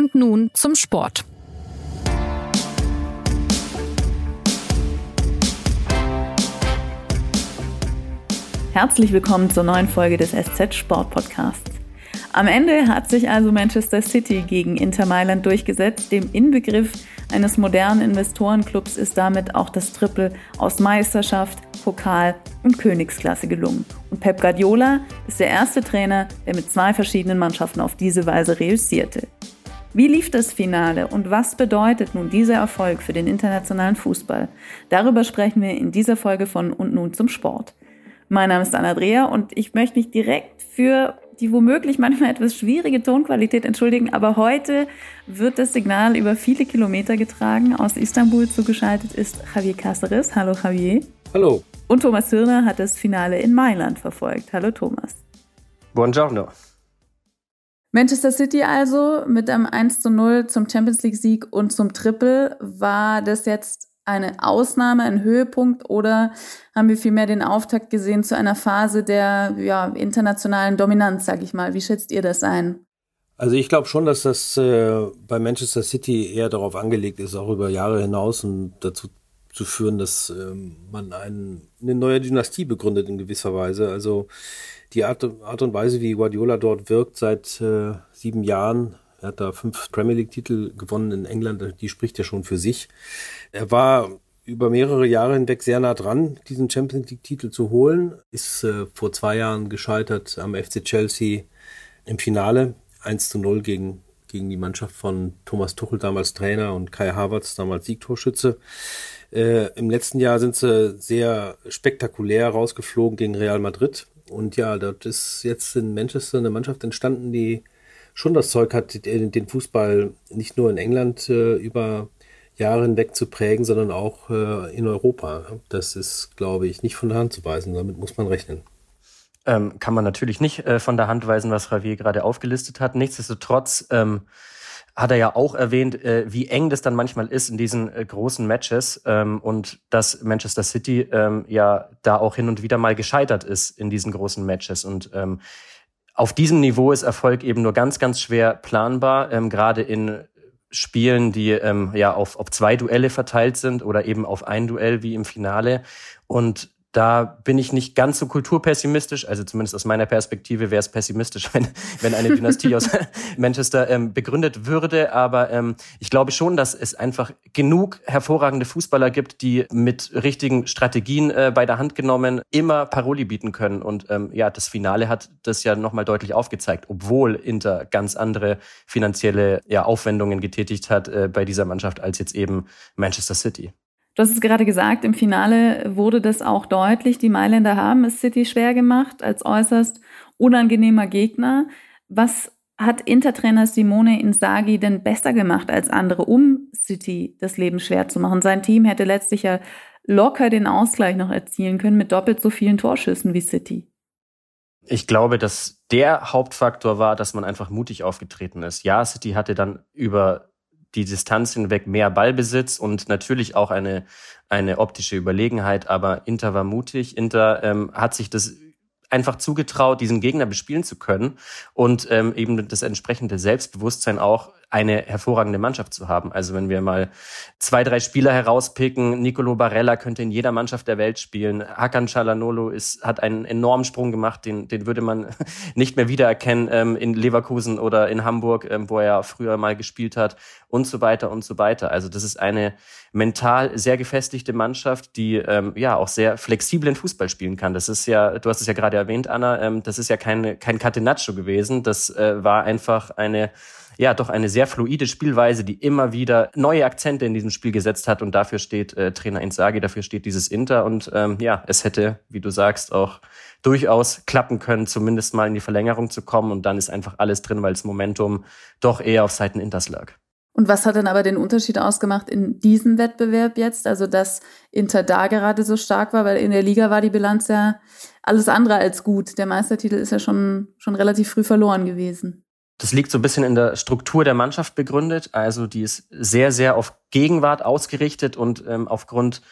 Und nun zum Sport. Herzlich willkommen zur neuen Folge des SZ Sport Podcasts. Am Ende hat sich also Manchester City gegen Inter Mailand durchgesetzt. Dem Inbegriff eines modernen Investorenclubs ist damit auch das Triple aus Meisterschaft, Pokal und Königsklasse gelungen. Und Pep Guardiola ist der erste Trainer, der mit zwei verschiedenen Mannschaften auf diese Weise reüssierte. Wie lief das Finale und was bedeutet nun dieser Erfolg für den internationalen Fußball? Darüber sprechen wir in dieser Folge von Und nun zum Sport. Mein Name ist Anna Dreher und ich möchte mich direkt für die womöglich manchmal etwas schwierige Tonqualität entschuldigen, aber heute wird das Signal über viele Kilometer getragen. Aus Istanbul zugeschaltet ist Javier Cáceres. Hallo Javier. Hallo. Und Thomas Hirner hat das Finale in Mailand verfolgt. Hallo Thomas. Buongiorno. Manchester City also mit einem 1 zu 0 zum Champions League Sieg und zum Triple. War das jetzt eine Ausnahme, ein Höhepunkt oder haben wir vielmehr den Auftakt gesehen zu einer Phase der ja, internationalen Dominanz, sag ich mal? Wie schätzt ihr das ein? Also ich glaube schon, dass das äh, bei Manchester City eher darauf angelegt ist, auch über Jahre hinaus und dazu zu führen, dass äh, man ein, eine neue Dynastie begründet in gewisser Weise. Also die Art, Art und Weise, wie Guardiola dort wirkt seit äh, sieben Jahren, er hat da fünf Premier League-Titel gewonnen in England, die spricht ja schon für sich. Er war über mehrere Jahre hinweg sehr nah dran, diesen Champions League-Titel zu holen. Ist äh, vor zwei Jahren gescheitert am FC Chelsea im Finale 1 zu 0 gegen, gegen die Mannschaft von Thomas Tuchel, damals Trainer, und Kai Havertz, damals Siegtorschütze. Äh, Im letzten Jahr sind sie sehr spektakulär rausgeflogen gegen Real Madrid. Und ja, dort ist jetzt in Manchester eine Mannschaft entstanden, die schon das Zeug hat, den Fußball nicht nur in England äh, über Jahre hinweg zu prägen, sondern auch äh, in Europa. Das ist, glaube ich, nicht von der Hand zu weisen. Damit muss man rechnen. Ähm, kann man natürlich nicht äh, von der Hand weisen, was Javier gerade aufgelistet hat. Nichtsdestotrotz ähm, hat er ja auch erwähnt, äh, wie eng das dann manchmal ist in diesen äh, großen Matches ähm, und dass Manchester City ähm, ja da auch hin und wieder mal gescheitert ist in diesen großen Matches. Und ähm, auf diesem Niveau ist Erfolg eben nur ganz, ganz schwer planbar, ähm, gerade in Spielen, die ähm, ja auf, auf zwei Duelle verteilt sind oder eben auf ein Duell wie im Finale. Und da bin ich nicht ganz so kulturpessimistisch, also zumindest aus meiner Perspektive wäre es pessimistisch, wenn, wenn eine Dynastie aus Manchester ähm, begründet würde. Aber ähm, ich glaube schon, dass es einfach genug hervorragende Fußballer gibt, die mit richtigen Strategien äh, bei der Hand genommen immer Paroli bieten können. Und ähm, ja, das Finale hat das ja nochmal deutlich aufgezeigt, obwohl Inter ganz andere finanzielle ja, Aufwendungen getätigt hat äh, bei dieser Mannschaft als jetzt eben Manchester City. Du hast es gerade gesagt, im Finale wurde das auch deutlich. Die Mailänder haben es City schwer gemacht als äußerst unangenehmer Gegner. Was hat Intertrainer Simone Inzaghi denn besser gemacht als andere, um City das Leben schwer zu machen? Sein Team hätte letztlich ja locker den Ausgleich noch erzielen können mit doppelt so vielen Torschüssen wie City. Ich glaube, dass der Hauptfaktor war, dass man einfach mutig aufgetreten ist. Ja, City hatte dann über die Distanz hinweg mehr Ballbesitz und natürlich auch eine, eine optische Überlegenheit, aber Inter war mutig. Inter ähm, hat sich das einfach zugetraut, diesen Gegner bespielen zu können und ähm, eben das entsprechende Selbstbewusstsein auch eine hervorragende Mannschaft zu haben. Also wenn wir mal zwei, drei Spieler herauspicken, Nicolo Barella könnte in jeder Mannschaft der Welt spielen. Hakan Çalhanoğlu ist, hat einen enormen Sprung gemacht, den, den würde man nicht mehr wiedererkennen ähm, in Leverkusen oder in Hamburg, ähm, wo er früher mal gespielt hat und so weiter und so weiter. Also das ist eine mental sehr gefestigte Mannschaft, die ähm, ja auch sehr flexiblen Fußball spielen kann. Das ist ja, du hast es ja gerade erwähnt, Anna, ähm, das ist ja kein, kein Catenaccio gewesen. Das äh, war einfach eine ja doch eine sehr fluide Spielweise, die immer wieder neue Akzente in diesem Spiel gesetzt hat und dafür steht äh, Trainer Inzaghi, dafür steht dieses Inter und ähm, ja, es hätte, wie du sagst, auch durchaus klappen können, zumindest mal in die Verlängerung zu kommen und dann ist einfach alles drin, weil das Momentum doch eher auf Seiten Inters lag. Und was hat denn aber den Unterschied ausgemacht in diesem Wettbewerb jetzt? Also, dass Inter da gerade so stark war, weil in der Liga war die Bilanz ja alles andere als gut. Der Meistertitel ist ja schon, schon relativ früh verloren gewesen. Das liegt so ein bisschen in der Struktur der Mannschaft begründet. Also die ist sehr, sehr auf Gegenwart ausgerichtet und ähm, aufgrund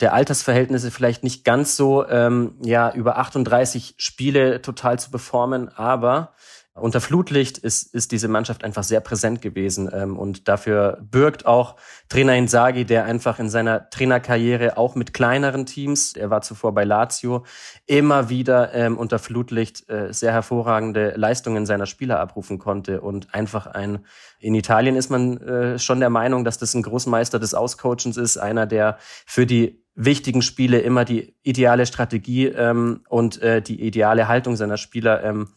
der Altersverhältnisse vielleicht nicht ganz so ähm, ja über 38 Spiele total zu performen, aber Unter Flutlicht ist, ist diese Mannschaft einfach sehr präsent gewesen ähm, und dafür birgt auch Trainer Inzaghi, der einfach in seiner Trainerkarriere auch mit kleineren Teams, er war zuvor bei Lazio, immer wieder ähm, unter Flutlicht äh, sehr hervorragende Leistungen seiner Spieler abrufen konnte. Und einfach ein in Italien ist man äh, schon der Meinung, dass das ein Großmeister des Auscoachens ist, einer, der für die wichtigen Spiele immer die ideale Strategie ähm, und äh, die ideale Haltung seiner Spieler ähm,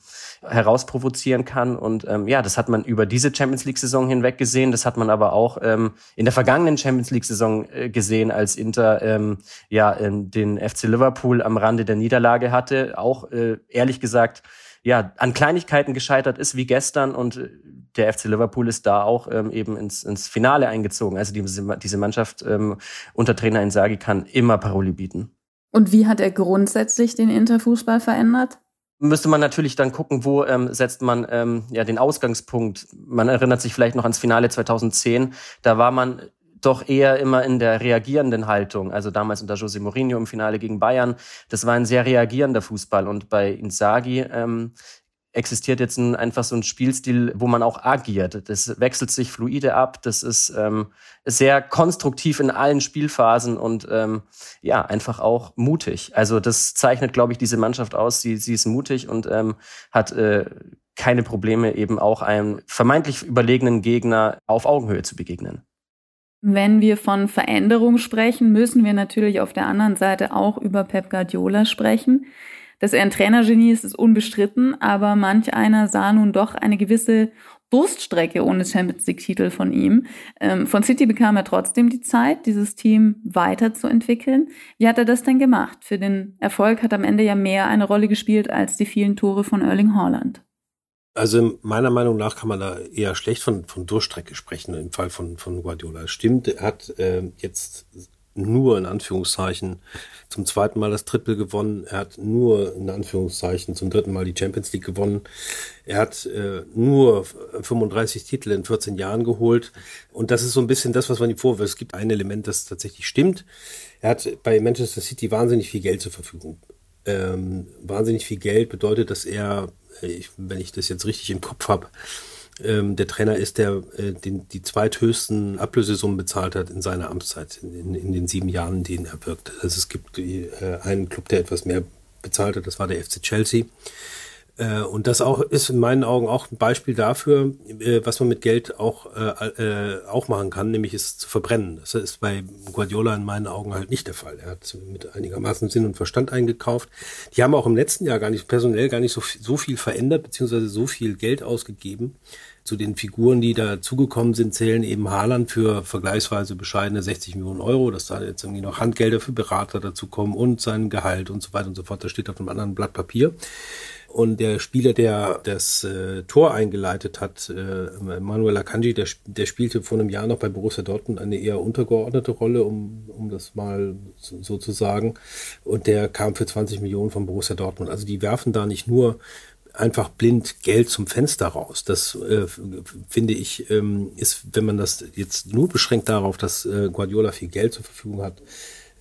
herausprovozieren kann. Und ähm, ja, das hat man über diese Champions League-Saison hinweg gesehen. Das hat man aber auch ähm, in der vergangenen Champions League-Saison äh, gesehen, als Inter ähm, ja ähm, den FC Liverpool am Rande der Niederlage hatte. Auch äh, ehrlich gesagt ja an Kleinigkeiten gescheitert ist wie gestern und äh, der FC Liverpool ist da auch ähm, eben ins, ins Finale eingezogen. Also diese, diese Mannschaft ähm, unter Trainer Inzaghi kann immer Paroli bieten. Und wie hat er grundsätzlich den Interfußball verändert? Müsste man natürlich dann gucken, wo ähm, setzt man ähm, ja den Ausgangspunkt. Man erinnert sich vielleicht noch ans Finale 2010. Da war man doch eher immer in der reagierenden Haltung. Also damals unter José Mourinho im Finale gegen Bayern. Das war ein sehr reagierender Fußball. Und bei Inzaghi ähm, existiert jetzt ein, einfach so ein Spielstil, wo man auch agiert. Das wechselt sich fluide ab, das ist ähm, sehr konstruktiv in allen Spielphasen und ähm, ja, einfach auch mutig. Also das zeichnet, glaube ich, diese Mannschaft aus. Sie, sie ist mutig und ähm, hat äh, keine Probleme, eben auch einem vermeintlich überlegenen Gegner auf Augenhöhe zu begegnen. Wenn wir von Veränderung sprechen, müssen wir natürlich auf der anderen Seite auch über Pep Guardiola sprechen. Dass er ein Trainergenie ist, ist unbestritten, aber manch einer sah nun doch eine gewisse Durststrecke ohne Champions League-Titel von ihm. Ähm, von City bekam er trotzdem die Zeit, dieses Team weiterzuentwickeln. Wie hat er das denn gemacht? Für den Erfolg hat am Ende ja mehr eine Rolle gespielt als die vielen Tore von Erling Haaland. Also meiner Meinung nach kann man da eher schlecht von, von Durchstrecke sprechen im Fall von, von Guardiola. Stimmt, er hat äh, jetzt nur in Anführungszeichen zum zweiten Mal das Triple gewonnen. Er hat nur in Anführungszeichen zum dritten Mal die Champions League gewonnen. Er hat äh, nur 35 Titel in 14 Jahren geholt. Und das ist so ein bisschen das, was man ihm vorwirft. Es gibt ein Element, das tatsächlich stimmt. Er hat bei Manchester City wahnsinnig viel Geld zur Verfügung. Ähm, wahnsinnig viel Geld bedeutet, dass er, ich, wenn ich das jetzt richtig im Kopf habe, ähm, der Trainer ist, der äh, den, die zweithöchsten Ablösesummen bezahlt hat in seiner Amtszeit, in, in den sieben Jahren, in denen er wirkt. Also es gibt äh, einen Club, der etwas mehr bezahlt hat, das war der FC Chelsea. Äh, und das auch ist in meinen Augen auch ein Beispiel dafür, äh, was man mit Geld auch, äh, äh, auch machen kann, nämlich es zu verbrennen. Das ist bei Guardiola in meinen Augen halt nicht der Fall. Er hat mit einigermaßen Sinn und Verstand eingekauft. Die haben auch im letzten Jahr gar nicht personell gar nicht so, so viel verändert, beziehungsweise so viel Geld ausgegeben. Zu den Figuren, die da zugekommen sind, zählen eben Haaland für vergleichsweise bescheidene 60 Millionen Euro, dass da jetzt irgendwie noch Handgelder für Berater dazu kommen und sein Gehalt und so weiter und so fort. Das steht auf einem anderen Blatt Papier. Und der Spieler, der das äh, Tor eingeleitet hat, äh, Manuel Akanji, der, der spielte vor einem Jahr noch bei Borussia Dortmund eine eher untergeordnete Rolle, um, um das mal so, so zu sagen. Und der kam für 20 Millionen von Borussia Dortmund. Also die werfen da nicht nur einfach blind Geld zum Fenster raus. Das äh, finde ich, ähm, ist, wenn man das jetzt nur beschränkt darauf, dass äh, Guardiola viel Geld zur Verfügung hat,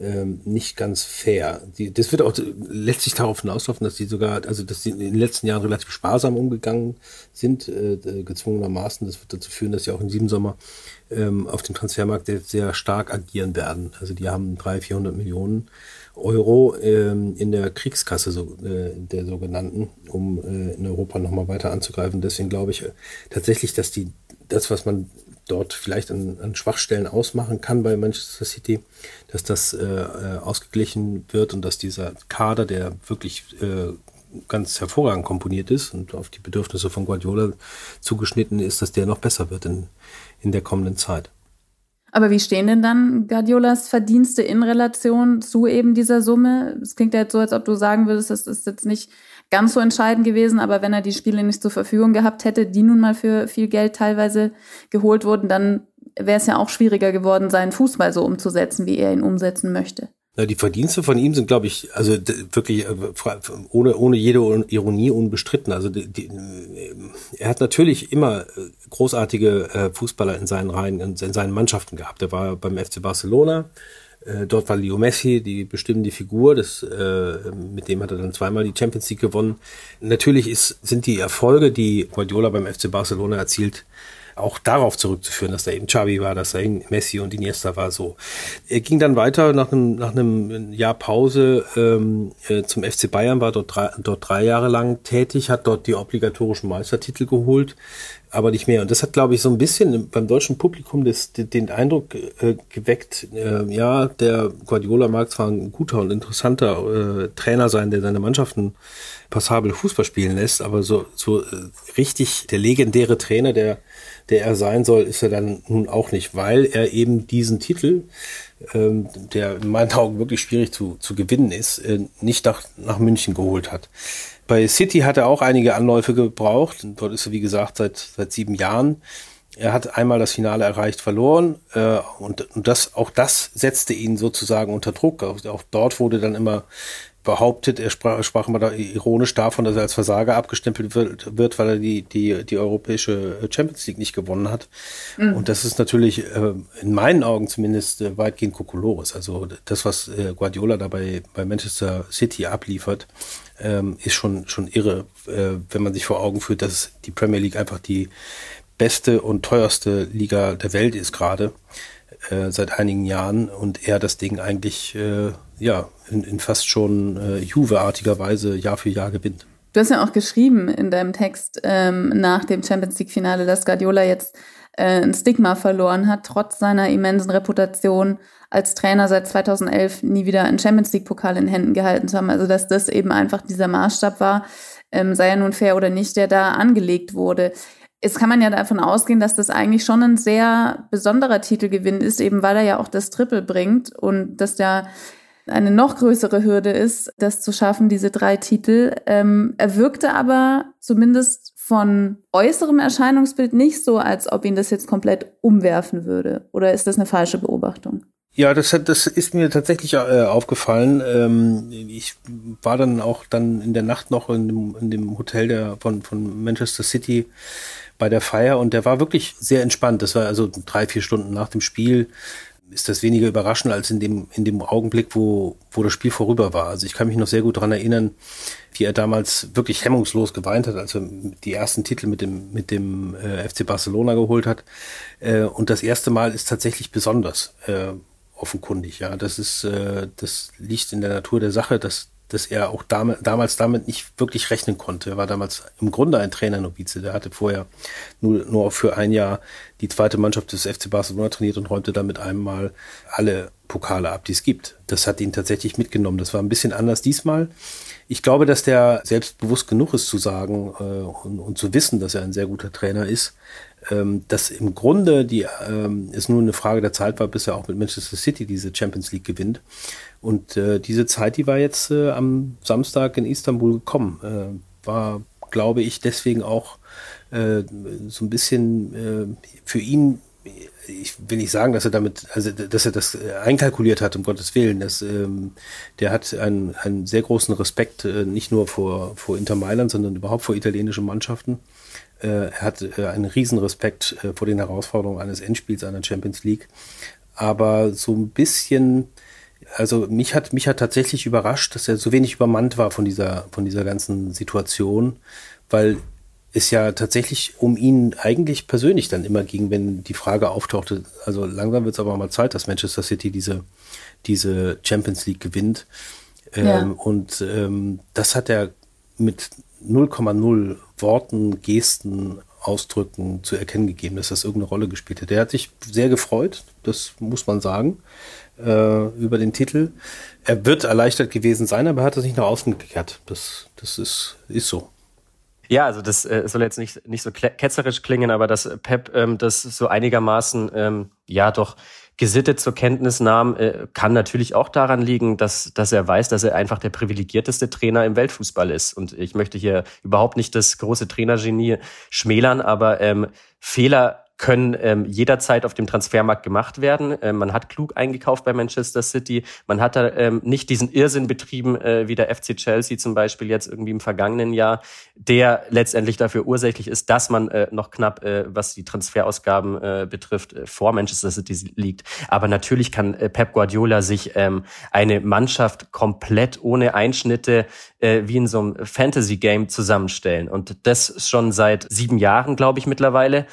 ähm, nicht ganz fair. Die, das wird auch letztlich darauf hinauslaufen, dass die sogar, also dass die in den letzten Jahren relativ sparsam umgegangen sind, äh, gezwungenermaßen. Das wird dazu führen, dass sie auch in diesem Sommer ähm, auf dem Transfermarkt sehr, sehr stark agieren werden. Also die haben 300, 400 Millionen Euro ähm, in der Kriegskasse so, äh, der sogenannten, um äh, in Europa nochmal weiter anzugreifen. Deswegen glaube ich äh, tatsächlich, dass die das, was man dort vielleicht an, an Schwachstellen ausmachen kann bei Manchester City, dass das äh, äh, ausgeglichen wird und dass dieser Kader, der wirklich äh, ganz hervorragend komponiert ist und auf die Bedürfnisse von Guardiola zugeschnitten ist, dass der noch besser wird in, in der kommenden Zeit. Aber wie stehen denn dann Guardiolas Verdienste in Relation zu eben dieser Summe? Es klingt ja jetzt so, als ob du sagen würdest, das ist jetzt nicht ganz so entscheidend gewesen, aber wenn er die Spiele nicht zur Verfügung gehabt hätte, die nun mal für viel Geld teilweise geholt wurden, dann wäre es ja auch schwieriger geworden, seinen Fußball so umzusetzen, wie er ihn umsetzen möchte. Ja, die Verdienste von ihm sind, glaube ich, also wirklich äh, ohne, ohne jede Ironie unbestritten. Also die, die, äh, er hat natürlich immer äh, großartige Fußballer in seinen Reihen, in seinen Mannschaften gehabt. Er war beim FC Barcelona, Äh, dort war Leo Messi die bestimmende Figur, das, äh, mit dem hat er dann zweimal die Champions League gewonnen. Natürlich ist, sind die Erfolge, die Guardiola beim FC Barcelona erzielt, auch darauf zurückzuführen, dass da eben Xavi war, dass da eben Messi und Iniesta war so. Er ging dann weiter nach einem, nach einem Jahr Pause ähm, äh, zum FC Bayern, war dort drei, dort drei Jahre lang tätig, hat dort die obligatorischen Meistertitel geholt, aber nicht mehr. Und das hat, glaube ich, so ein bisschen beim deutschen Publikum das, den Eindruck äh, geweckt, äh, ja, der Guardiola mag zwar ein guter und interessanter äh, Trainer sein, der seine Mannschaften passabel Fußball spielen lässt, aber so, so äh, richtig der legendäre Trainer, der, der er sein soll, ist er dann nun auch nicht, weil er eben diesen Titel, ähm, der in meinen Augen wirklich schwierig zu, zu gewinnen ist, äh, nicht nach, nach München geholt hat. Bei City hat er auch einige Anläufe gebraucht. Dort ist er, wie gesagt, seit, seit sieben Jahren. Er hat einmal das Finale erreicht, verloren. Äh, und, und das, auch das setzte ihn sozusagen unter Druck. Auch, auch dort wurde dann immer behauptet, er sprach, sprach immer da ironisch davon, dass er als Versager abgestempelt wird, wird weil er die, die, die europäische Champions League nicht gewonnen hat. Mhm. Und das ist natürlich äh, in meinen Augen zumindest äh, weitgehend Kokolores. Also das, was äh, Guardiola dabei bei Manchester City abliefert, ähm, ist schon, schon irre, äh, wenn man sich vor Augen führt, dass die Premier League einfach die beste und teuerste Liga der Welt ist gerade äh, seit einigen Jahren und er das Ding eigentlich äh, ja in, in fast schon äh, Juve-artiger Weise Jahr für Jahr gewinnt. Du hast ja auch geschrieben in deinem Text ähm, nach dem Champions League-Finale, dass Guardiola jetzt äh, ein Stigma verloren hat, trotz seiner immensen Reputation als Trainer seit 2011 nie wieder einen Champions League-Pokal in Händen gehalten zu haben. Also dass das eben einfach dieser Maßstab war, ähm, sei er nun fair oder nicht, der da angelegt wurde. Jetzt kann man ja davon ausgehen, dass das eigentlich schon ein sehr besonderer Titelgewinn ist, eben weil er ja auch das Triple bringt und dass da eine noch größere Hürde ist, das zu schaffen, diese drei Titel. Ähm, er wirkte aber zumindest von äußerem Erscheinungsbild nicht so, als ob ihn das jetzt komplett umwerfen würde. Oder ist das eine falsche Beobachtung? Ja, das, hat, das ist mir tatsächlich äh, aufgefallen. Ähm, ich war dann auch dann in der Nacht noch in dem, in dem Hotel der, von, von Manchester City bei der Feier und der war wirklich sehr entspannt. Das war also drei, vier Stunden nach dem Spiel ist das weniger überraschend als in dem, in dem Augenblick, wo, wo das Spiel vorüber war. Also ich kann mich noch sehr gut daran erinnern, wie er damals wirklich hemmungslos geweint hat, als er die ersten Titel mit dem, mit dem äh, FC Barcelona geholt hat. Äh, und das erste Mal ist tatsächlich besonders äh, offenkundig. Ja, das ist, äh, das liegt in der Natur der Sache, dass dass er auch dam damals damit nicht wirklich rechnen konnte. Er war damals im Grunde ein Trainernovize. Der hatte vorher nur, nur für ein Jahr die zweite Mannschaft des FC Barcelona trainiert und räumte damit einmal alle Pokale ab, die es gibt. Das hat ihn tatsächlich mitgenommen. Das war ein bisschen anders diesmal. Ich glaube, dass der selbstbewusst genug ist zu sagen äh, und, und, zu wissen, dass er ein sehr guter Trainer ist, ähm, dass im Grunde die, ähm, es nur eine Frage der Zeit war, bis er auch mit Manchester City diese Champions League gewinnt. Und äh, diese Zeit, die war jetzt äh, am Samstag in Istanbul gekommen, äh, war, glaube ich, deswegen auch äh, so ein bisschen äh, für ihn ich will nicht sagen, dass er damit, also dass er das äh, einkalkuliert hat, um Gottes Willen. Das, ähm, der hat einen, einen sehr großen Respekt, äh, nicht nur vor, vor Inter Mailand, sondern überhaupt vor italienischen Mannschaften. Äh, er hat äh, einen riesen Respekt äh, vor den Herausforderungen eines Endspiels einer Champions League. Aber so ein bisschen, also mich hat, mich hat tatsächlich überrascht, dass er so wenig übermannt war von dieser, von dieser ganzen Situation, weil es ja tatsächlich um ihn eigentlich persönlich dann immer ging, wenn die Frage auftauchte, also langsam wird es aber mal Zeit, dass Manchester City diese, diese Champions League gewinnt. Ja. Ähm, und ähm, das hat er mit 0,0 Worten, Gesten, Ausdrücken zu erkennen gegeben, dass das irgendeine Rolle gespielt hat. Der hat sich sehr gefreut, das muss man sagen, äh, über den Titel. Er wird erleichtert gewesen sein, aber er hat es nicht nach außen gekehrt. Das, das ist, ist so. Ja, also das äh, soll jetzt nicht, nicht so ketzerisch klingen, aber dass Pep ähm, das so einigermaßen, ähm, ja doch, gesittet zur Kenntnis nahm, äh, kann natürlich auch daran liegen, dass, dass er weiß, dass er einfach der privilegierteste Trainer im Weltfußball ist. Und ich möchte hier überhaupt nicht das große Trainergenie schmälern, aber ähm, Fehler können ähm, jederzeit auf dem Transfermarkt gemacht werden. Ähm, man hat klug eingekauft bei Manchester City. Man hat da ähm, nicht diesen Irrsinn betrieben, äh, wie der FC Chelsea zum Beispiel jetzt irgendwie im vergangenen Jahr, der letztendlich dafür ursächlich ist, dass man äh, noch knapp, äh, was die Transferausgaben äh, betrifft, äh, vor Manchester City liegt. Aber natürlich kann äh, Pep Guardiola sich ähm, eine Mannschaft komplett ohne Einschnitte äh, wie in so einem Fantasy-Game zusammenstellen. Und das schon seit sieben Jahren, glaube ich, mittlerweile.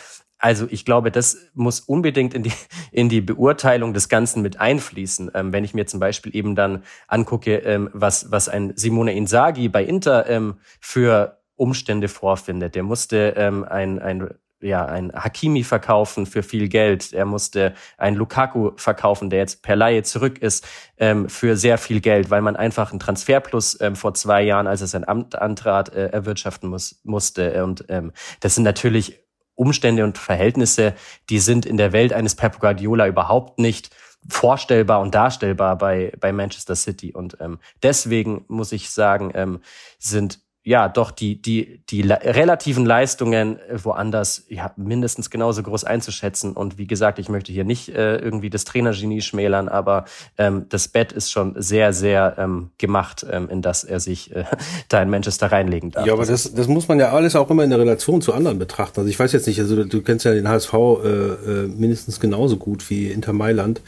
Also ich glaube, das muss unbedingt in die, in die Beurteilung des Ganzen mit einfließen. Ähm, wenn ich mir zum Beispiel eben dann angucke, ähm, was, was ein Simone Inzaghi bei Inter ähm, für Umstände vorfindet. Der musste ähm, ein, ein ja, ein Hakimi verkaufen für viel Geld. Er musste ein Lukaku verkaufen, der jetzt per Laie zurück ist, ähm, für sehr viel Geld, weil man einfach einen Transferplus ähm, vor zwei Jahren, als er sein Amt antrat, äh, erwirtschaften muss, musste. Und ähm, das sind natürlich Umstände und Verhältnisse, die sind in der Welt eines Pep Guardiola überhaupt nicht vorstellbar und darstellbar bei, bei Manchester City. Und ähm, deswegen muss ich sagen, ähm, sind ja doch die, die, die relativen Leistungen äh, woanders ja, mindestens genauso groß einzuschätzen. Und wie gesagt, ich möchte hier nicht äh, irgendwie das Trainergenie schmälern, aber ähm, das Bett ist schon sehr, sehr ähm, gemacht, ähm, in das er sich äh, da in Manchester reinlegen darf. Ja, aber das, das muss man ja alles auch immer in der Relation zu anderen betrachten. Also ich weiß jetzt nicht, also du kennst ja den HSV äh, äh, mindestens genauso gut wie Inter Mailand.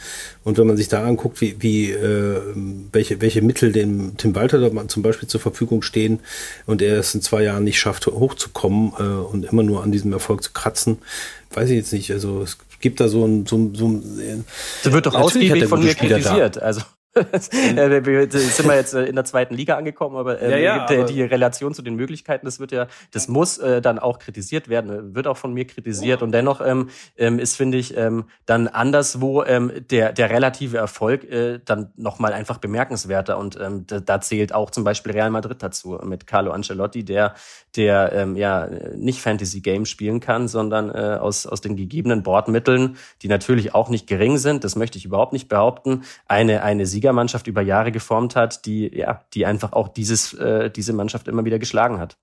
Und wenn man sich da anguckt, wie, wie äh, welche, welche Mittel dem Tim Walter da zum Beispiel zur Verfügung stehen, und er es in zwei Jahren nicht schafft, hochzukommen äh, und immer nur an diesem Erfolg zu kratzen, weiß ich jetzt nicht. Also es gibt da so ein, so, ein, so ein Das wird doch ausgiebig von mir kritisiert. Da. Also äh, sind wir jetzt äh, in der zweiten Liga angekommen, aber, äh, ja, ja, aber die Relation zu den Möglichkeiten, das wird ja, das muss äh, dann auch kritisiert werden, wird auch von mir kritisiert. Und dennoch ähm, ähm, ist, finde ich, ähm, dann anderswo ähm, der, der relative Erfolg äh, dann nochmal einfach bemerkenswerter. Und ähm, da, da zählt auch zum Beispiel Real Madrid dazu mit Carlo Ancelotti, der, der ähm, ja nicht Fantasy Game spielen kann, sondern äh, aus, aus den gegebenen Bordmitteln, die natürlich auch nicht gering sind, das möchte ich überhaupt nicht behaupten, eine, eine Sieger Siegermannschaft über Jahre geformt hat, die, ja, die einfach auch dieses, äh, diese Mannschaft immer wieder geschlagen hat.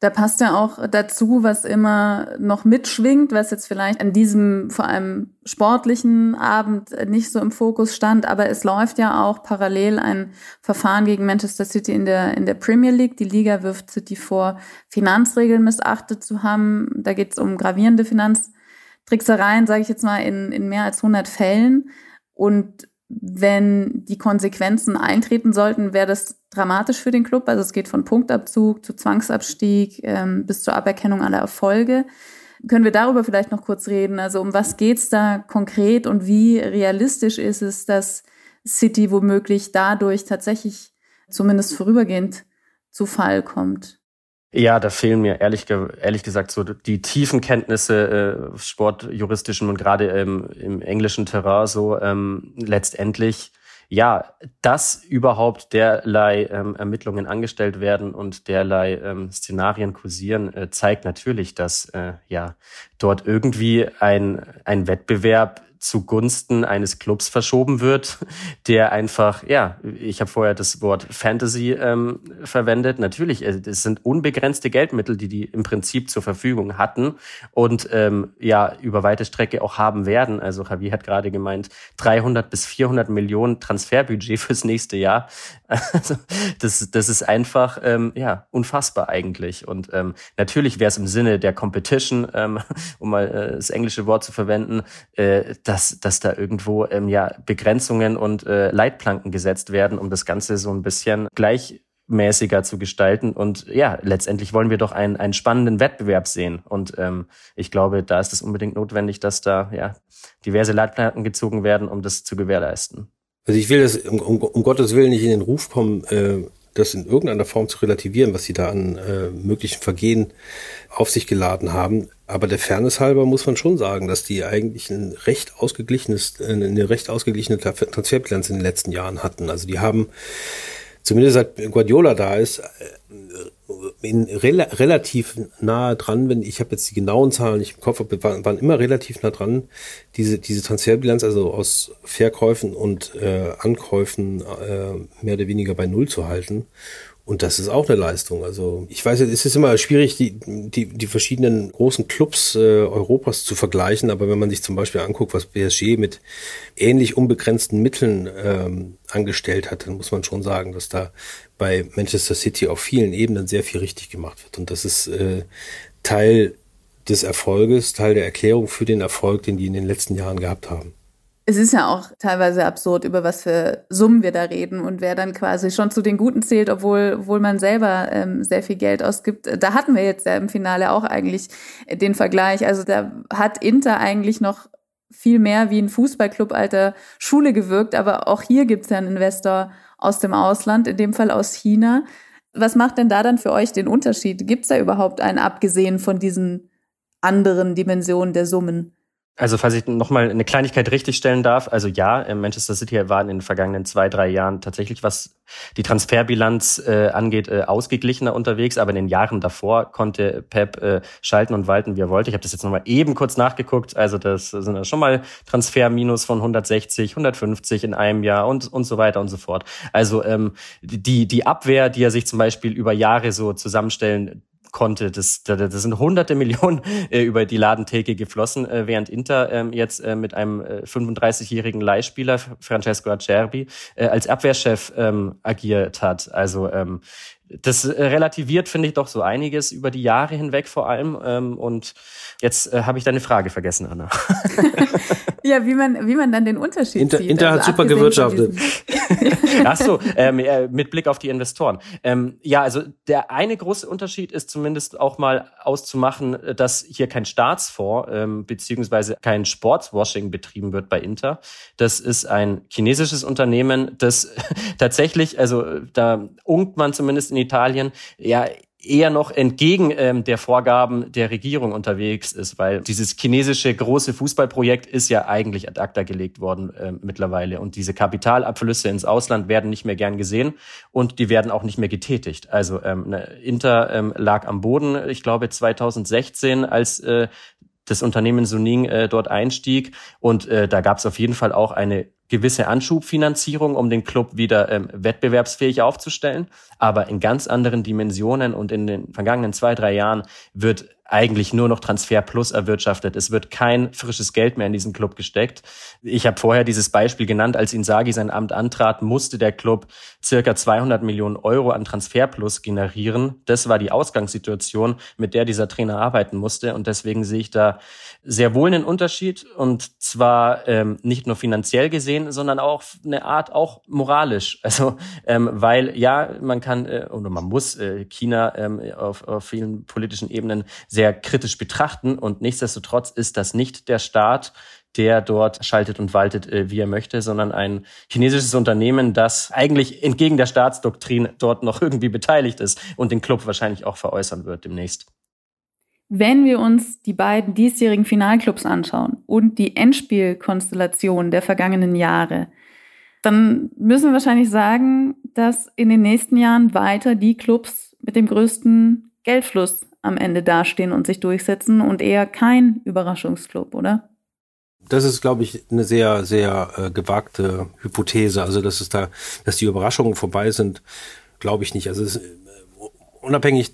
Da passt ja auch dazu, was immer noch mitschwingt, was jetzt vielleicht an diesem vor allem sportlichen Abend nicht so im Fokus stand, aber es läuft ja auch parallel ein Verfahren gegen Manchester City in der, in der Premier League. Die Liga wirft City vor, Finanzregeln missachtet zu haben. Da geht es um gravierende Finanztricksereien, sage ich jetzt mal, in, in mehr als 100 Fällen. Und wenn die Konsequenzen eintreten sollten, wäre das dramatisch für den Club. Also es geht von Punktabzug zu Zwangsabstieg ähm, bis zur Aberkennung aller Erfolge. Können wir darüber vielleicht noch kurz reden? Also um was geht's da konkret und wie realistisch ist es, dass City womöglich dadurch tatsächlich zumindest vorübergehend zu Fall kommt? Ja, da fehlen mir ehrlich, ehrlich gesagt so die tiefen Kenntnisse äh, sportjuristischen und gerade ähm, im englischen Terrain so ähm, letztendlich ja, dass überhaupt derlei ähm, Ermittlungen angestellt werden und derlei ähm, Szenarien kursieren, äh, zeigt natürlich, dass äh, ja dort irgendwie ein, ein Wettbewerb zugunsten eines Clubs verschoben wird, der einfach, ja, ich habe vorher das Wort Fantasy ähm, verwendet. Natürlich, äh, es sind unbegrenzte Geldmittel, die die im Prinzip zur Verfügung hatten und ähm, ja über weite Strecke auch haben werden. Also Javier hat gerade gemeint, 300 bis 400 Millionen Transferbudget fürs nächste Jahr. Also das, das ist einfach ähm, ja unfassbar eigentlich. Und ähm, natürlich wäre es im Sinne der Competition, ähm, um mal äh, das englische Wort zu verwenden, äh, dass, dass da irgendwo ähm, ja Begrenzungen und äh, Leitplanken gesetzt werden, um das Ganze so ein bisschen gleichmäßiger zu gestalten. Und ja, letztendlich wollen wir doch einen, einen spannenden Wettbewerb sehen. Und ähm, ich glaube, da ist es unbedingt notwendig, dass da ja diverse Leitplanken gezogen werden, um das zu gewährleisten. Also ich will das um, um, um Gottes Willen nicht in den Ruf kommen, äh, das in irgendeiner Form zu relativieren, was sie da an äh, möglichen Vergehen auf sich geladen haben. Aber der Fairness halber muss man schon sagen, dass die eigentlich ein recht ausgeglichenes, eine recht ausgeglichene Transferbilanz in den letzten Jahren hatten. Also die haben, zumindest seit Guardiola da ist, in rela relativ nah dran, wenn ich habe jetzt die genauen Zahlen nicht im Kopf, aber waren, waren immer relativ nah dran, diese, diese Transferbilanz, also aus Verkäufen und äh, Ankäufen äh, mehr oder weniger bei Null zu halten. Und das ist auch eine Leistung. Also ich weiß, es ist immer schwierig, die, die, die verschiedenen großen Clubs äh, Europas zu vergleichen. Aber wenn man sich zum Beispiel anguckt, was PSG mit ähnlich unbegrenzten Mitteln ähm, angestellt hat, dann muss man schon sagen, dass da bei Manchester City auf vielen Ebenen sehr viel richtig gemacht wird. Und das ist äh, Teil des Erfolges, Teil der Erklärung für den Erfolg, den die in den letzten Jahren gehabt haben es ist ja auch teilweise absurd, über was für Summen wir da reden und wer dann quasi schon zu den Guten zählt, obwohl, obwohl man selber ähm, sehr viel Geld ausgibt. Da hatten wir jetzt ja im Finale auch eigentlich den Vergleich. Also da hat Inter eigentlich noch viel mehr wie ein Fußballclub alter Schule gewirkt, aber auch hier gibt's ja einen Investor aus dem Ausland, in dem Fall aus China. Was macht denn da dann für euch den Unterschied? Gibt's da überhaupt einen, abgesehen von diesen anderen Dimensionen der Summen? Also falls ich nochmal eine Kleinigkeit richtigstellen darf, also ja, Manchester City war in den vergangenen zwei, drei Jahren tatsächlich, was die Transferbilanz äh, angeht, äh, ausgeglichener unterwegs, aber in den Jahren davor konnte Pep äh, schalten und walten, wie er wollte. Ich habe das jetzt nochmal eben kurz nachgeguckt, also das sind schon mal Transferminus von 160, 150 in einem Jahr und, und so weiter und so fort. Also ähm, die, die Abwehr, die er sich zum Beispiel über Jahre so zusammenstellen konnte. Das, das, sind hunderte Millionen äh, über die Ladentheke geflossen, äh, während Inter ähm, jetzt äh, mit einem äh, 35-jährigen Leihspieler, Francesco Acerbi, äh, als Abwehrchef ähm, agiert hat. Also ähm, das äh, relativiert, finde ich, doch so einiges über die Jahre hinweg vor allem. Ähm, und jetzt äh, habe ich deine Frage vergessen, Anna. ja, wie man, wie man dann den Unterschied Inter, sieht. Inter also hat super gewirtschaftet. Ach so, ähm, äh, mit Blick auf die Investoren. Ähm, ja, also der eine große Unterschied ist zumindest auch mal auszumachen, dass hier kein Staatsfonds ähm, beziehungsweise kein Sportswashing betrieben wird bei Inter. Das ist ein chinesisches Unternehmen, das tatsächlich, also da unkt man zumindest in Italien, ja eher noch entgegen ähm, der Vorgaben der Regierung unterwegs ist, weil dieses chinesische große Fußballprojekt ist ja eigentlich ad acta gelegt worden äh, mittlerweile und diese Kapitalabflüsse ins Ausland werden nicht mehr gern gesehen und die werden auch nicht mehr getätigt. Also ähm, ne, Inter ähm, lag am Boden, ich glaube 2016, als äh, das Unternehmen Suning äh, dort einstieg und äh, da gab es auf jeden Fall auch eine gewisse Anschubfinanzierung, um den Club wieder ähm, wettbewerbsfähig aufzustellen. Aber in ganz anderen Dimensionen und in den vergangenen zwei, drei Jahren wird eigentlich nur noch Transfer Plus erwirtschaftet. Es wird kein frisches Geld mehr in diesen Club gesteckt. Ich habe vorher dieses Beispiel genannt, als Insagi sein Amt antrat, musste der Club circa 200 Millionen Euro an Transfer Plus generieren. Das war die Ausgangssituation, mit der dieser Trainer arbeiten musste. Und deswegen sehe ich da sehr wohl einen Unterschied und zwar ähm, nicht nur finanziell gesehen, sondern auch eine Art auch moralisch. Also ähm, weil ja, man kann äh, oder man muss äh, China ähm, auf, auf vielen politischen Ebenen sehr kritisch betrachten und nichtsdestotrotz ist das nicht der Staat, der dort schaltet und waltet, äh, wie er möchte, sondern ein chinesisches Unternehmen, das eigentlich entgegen der Staatsdoktrin dort noch irgendwie beteiligt ist und den Club wahrscheinlich auch veräußern wird demnächst. Wenn wir uns die beiden diesjährigen Finalclubs anschauen und die Endspielkonstellation der vergangenen Jahre, dann müssen wir wahrscheinlich sagen, dass in den nächsten Jahren weiter die Clubs mit dem größten Geldfluss am Ende dastehen und sich durchsetzen und eher kein Überraschungsclub, oder? Das ist, glaube ich, eine sehr, sehr äh, gewagte Hypothese. Also, dass es da, dass die Überraschungen vorbei sind, glaube ich nicht. Also, es, äh, unabhängig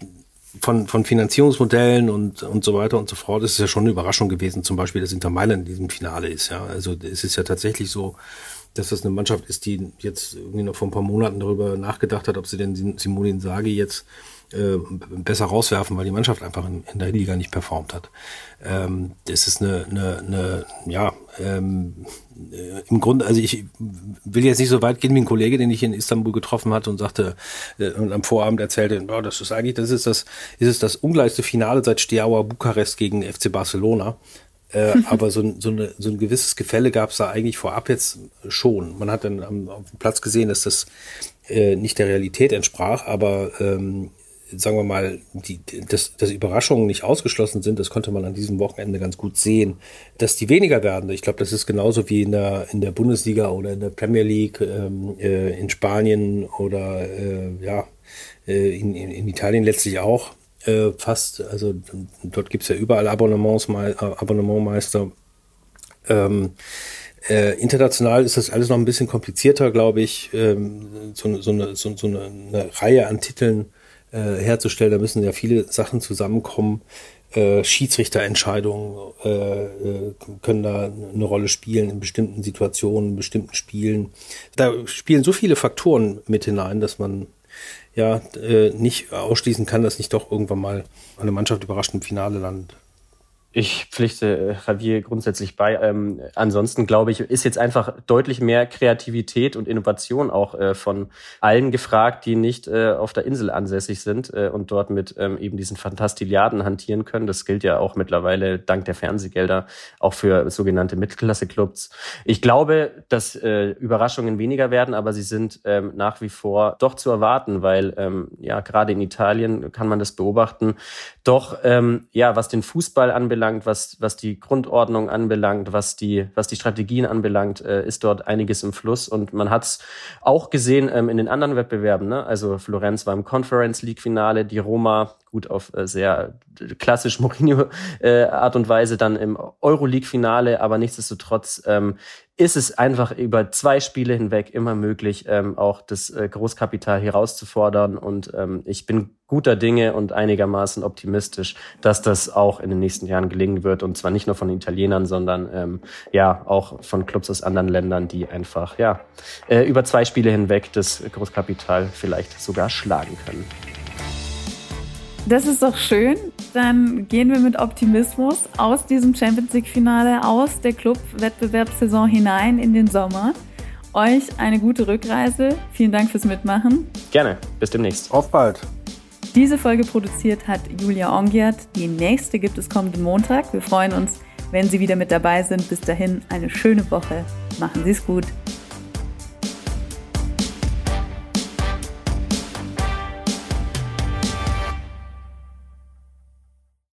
von, von Finanzierungsmodellen und, und so weiter und so fort, ist es ja schon eine Überraschung gewesen, zum Beispiel, dass Inter Mailand in diesem Finale ist. Ja, also es ist ja tatsächlich so, dass das eine Mannschaft ist, die jetzt irgendwie noch vor ein paar Monaten darüber nachgedacht hat, ob sie denn Simone Inzaghi jetzt äh, besser rauswerfen, weil die Mannschaft einfach in, in der Liga nicht performt hat. Ähm, das ist eine, eine, eine ja, ähm, äh, im Grunde, also ich will jetzt nicht so weit gehen wie ein Kollege, den ich in Istanbul getroffen hatte und sagte äh, und am Vorabend erzählte, oh, das ist eigentlich, das ist das, ist es das ungleichste Finale seit Steaua Bukarest gegen FC Barcelona. Äh, aber so ein, so, eine, so ein gewisses Gefälle gab es da eigentlich vorab jetzt schon. Man hat dann am, auf dem Platz gesehen, dass das äh, nicht der Realität entsprach, aber ähm, sagen wir mal, die, dass, dass Überraschungen nicht ausgeschlossen sind, das konnte man an diesem Wochenende ganz gut sehen. Dass die weniger werden, ich glaube, das ist genauso wie in der, in der Bundesliga oder in der Premier League, ähm, äh, in Spanien oder äh, ja, äh, in, in, in Italien letztlich auch äh, fast. Also dort gibt's ja überall Abonnements, äh, Abonnementmeister. Ähm, Äh, international ist das alles noch ein bisschen komplizierter, glaube ich, ähm, so, so, eine, so, so eine, eine Reihe an Titeln äh, herzustellen. Da müssen ja viele Sachen zusammenkommen. Äh, Schiedsrichterentscheidungen äh, äh, können da eine Rolle spielen in bestimmten Situationen, in bestimmten Spielen. Da spielen so viele Faktoren mit hinein, dass man ja äh, nicht ausschließen kann, dass nicht doch irgendwann mal eine Mannschaft überrascht im Finale landet. Ich pflichte äh, Javier grundsätzlich bei. Ähm, ansonsten glaube ich, ist jetzt einfach deutlich mehr Kreativität und Innovation auch äh, von allen gefragt, die nicht äh, auf der Insel ansässig sind äh, und dort mit ähm, eben diesen Fantastiliarden hantieren können. Das gilt ja auch mittlerweile dank der Fernsehgelder auch für sogenannte Mittelklasse-Clubs. Ich glaube, dass äh, Überraschungen weniger werden, aber sie sind ähm, nach wie vor doch zu erwarten, weil ähm, ja gerade in Italien kann man das beobachten. Doch ähm, ja, was den Fußball anbelangt was, was die Grundordnung anbelangt, was die, was die Strategien anbelangt, äh, ist dort einiges im Fluss. Und man hat es auch gesehen ähm, in den anderen Wettbewerben. Ne? Also Florenz war im Conference League Finale, die Roma gut auf äh, sehr klassisch Mourinho äh, Art und Weise dann im Euroleague Finale, aber nichtsdestotrotz ähm, ist es einfach über zwei Spiele hinweg immer möglich, ähm, auch das äh, Großkapital herauszufordern. Und ähm, ich bin guter Dinge und einigermaßen optimistisch, dass das auch in den nächsten Jahren gelingen wird. Und zwar nicht nur von Italienern, sondern ähm, ja auch von Clubs aus anderen Ländern, die einfach ja äh, über zwei Spiele hinweg das Großkapital vielleicht sogar schlagen können. Das ist doch schön. Dann gehen wir mit Optimismus aus diesem Champions League-Finale, aus der Club-Wettbewerbssaison hinein in den Sommer. Euch eine gute Rückreise. Vielen Dank fürs Mitmachen. Gerne. Bis demnächst. Auf bald. Diese Folge produziert hat Julia Ongiert. Die nächste gibt es kommenden Montag. Wir freuen uns, wenn Sie wieder mit dabei sind. Bis dahin eine schöne Woche. Machen Sie es gut.